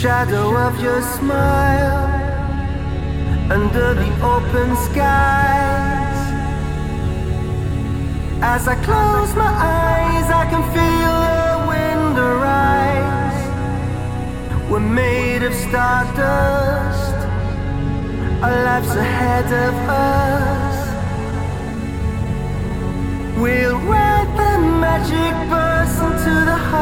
shadow of your smile under the open skies. As I close my eyes, I can feel the wind arise. We're made of stardust, our lives ahead of us. We'll ride the magic verse into the heart.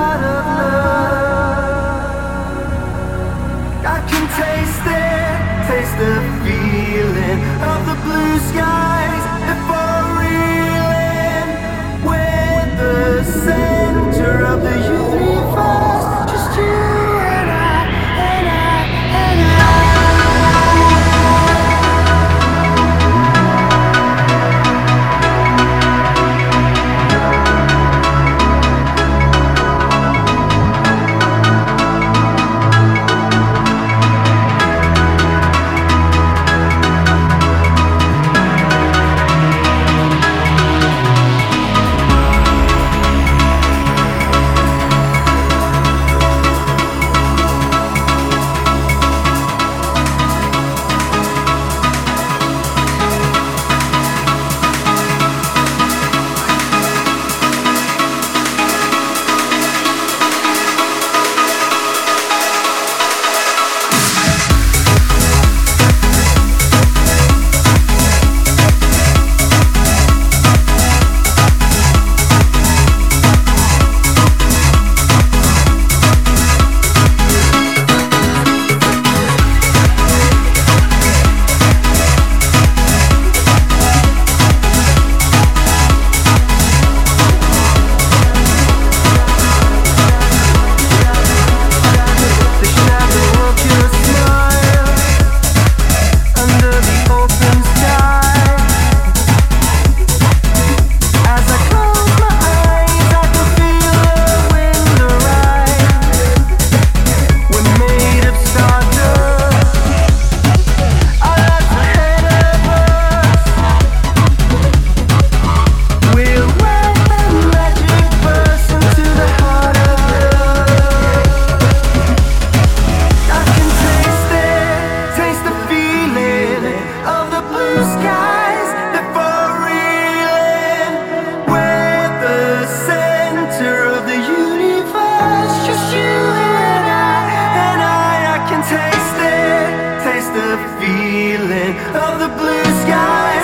feeling of the blue sky.